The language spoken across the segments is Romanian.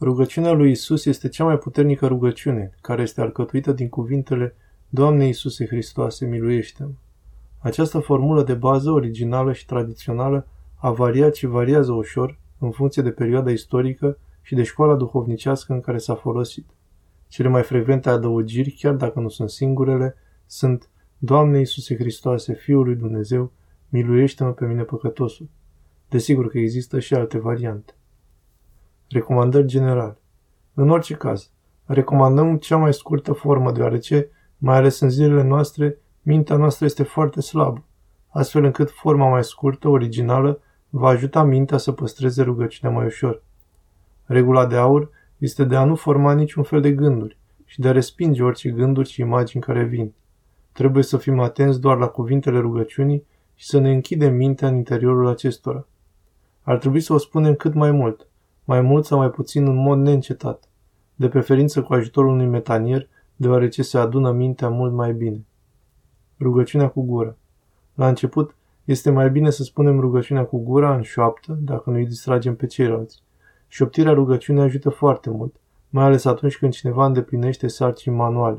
Rugăciunea lui Isus este cea mai puternică rugăciune, care este alcătuită din cuvintele Doamne Iisuse Hristoase, miluiește-mă. Această formulă de bază originală și tradițională a variat și variază ușor în funcție de perioada istorică și de școala duhovnicească în care s-a folosit. Cele mai frecvente adăugiri, chiar dacă nu sunt singurele, sunt Doamne Iisuse Hristoase, Fiul lui Dumnezeu, miluiește-mă pe mine păcătosul. Desigur că există și alte variante. Recomandări generale. În orice caz, recomandăm cea mai scurtă formă, deoarece, mai ales în zilele noastre, mintea noastră este foarte slabă, astfel încât forma mai scurtă, originală, va ajuta mintea să păstreze rugăciunea mai ușor. Regula de aur este de a nu forma niciun fel de gânduri și de a respinge orice gânduri și imagini care vin. Trebuie să fim atenți doar la cuvintele rugăciunii și să ne închidem mintea în interiorul acestora. Ar trebui să o spunem cât mai mult, mai mult sau mai puțin în mod neîncetat, de preferință cu ajutorul unui metanier, deoarece se adună mintea mult mai bine. Rugăciunea cu gură. La început, este mai bine să spunem rugăciunea cu gura în șoaptă, dacă nu îi distragem pe ceilalți. Șoptirea rugăciunii ajută foarte mult, mai ales atunci când cineva îndeplinește sarcini manuale.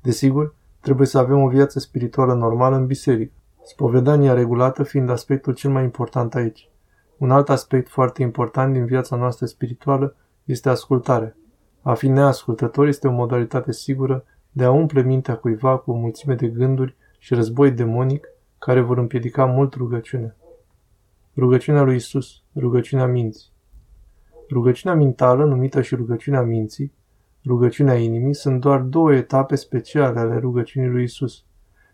Desigur, trebuie să avem o viață spirituală normală în biserică, spovedania regulată fiind aspectul cel mai important aici. Un alt aspect foarte important din viața noastră spirituală este ascultarea. A fi neascultător este o modalitate sigură de a umple mintea cuiva cu o mulțime de gânduri și război demonic care vor împiedica mult rugăciunea. Rugăciunea lui Isus, rugăciunea minții. Rugăciunea mentală, numită și rugăciunea minții, rugăciunea inimii, sunt doar două etape speciale ale rugăciunii lui Isus.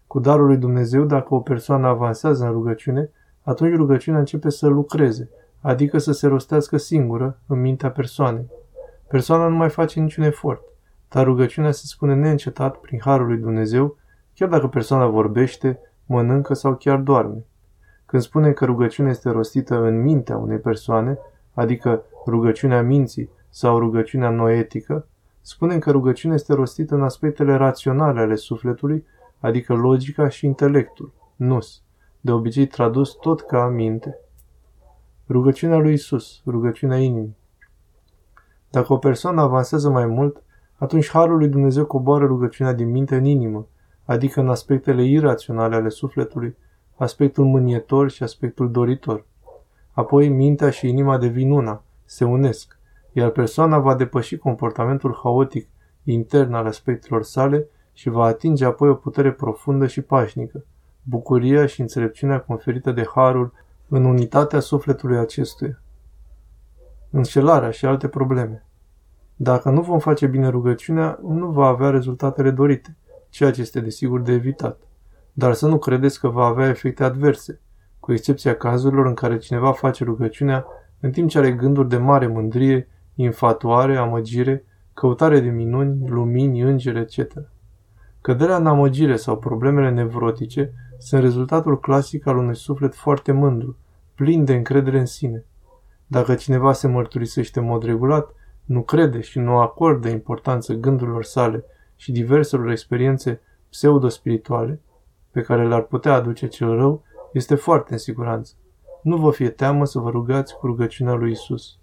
Cu darul lui Dumnezeu, dacă o persoană avansează în rugăciune, atunci rugăciunea începe să lucreze, adică să se rostească singură în mintea persoanei. Persoana nu mai face niciun efort, dar rugăciunea se spune neîncetat prin harul lui Dumnezeu, chiar dacă persoana vorbește, mănâncă sau chiar doarme. Când spune că rugăciunea este rostită în mintea unei persoane, adică rugăciunea minții sau rugăciunea noetică, spunem că rugăciunea este rostită în aspectele raționale ale sufletului, adică logica și intelectul, nus, de obicei tradus tot ca minte. Rugăciunea lui Isus, rugăciunea inimii. Dacă o persoană avansează mai mult, atunci Harul lui Dumnezeu coboară rugăciunea din minte în inimă, adică în aspectele iraționale ale sufletului, aspectul mânietor și aspectul doritor. Apoi mintea și inima devin una, se unesc, iar persoana va depăși comportamentul haotic intern al aspectelor sale și va atinge apoi o putere profundă și pașnică, bucuria și înțelepciunea conferită de harul în unitatea sufletului acestuia. Înșelarea și alte probleme. Dacă nu vom face bine rugăciunea, nu va avea rezultatele dorite, ceea ce este desigur de evitat. Dar să nu credeți că va avea efecte adverse, cu excepția cazurilor în care cineva face rugăciunea în timp ce are gânduri de mare mândrie, infatuare, amăgire, căutare de minuni, lumini, îngeri, etc. Căderea în amăgire sau problemele nevrotice sunt rezultatul clasic al unui suflet foarte mândru, plin de încredere în sine. Dacă cineva se mărturisește în mod regulat, nu crede și nu acordă importanță gândurilor sale și diverselor experiențe pseudo-spirituale pe care le-ar putea aduce cel rău, este foarte în siguranță. Nu vă fie teamă să vă rugați cu rugăciunea lui Isus.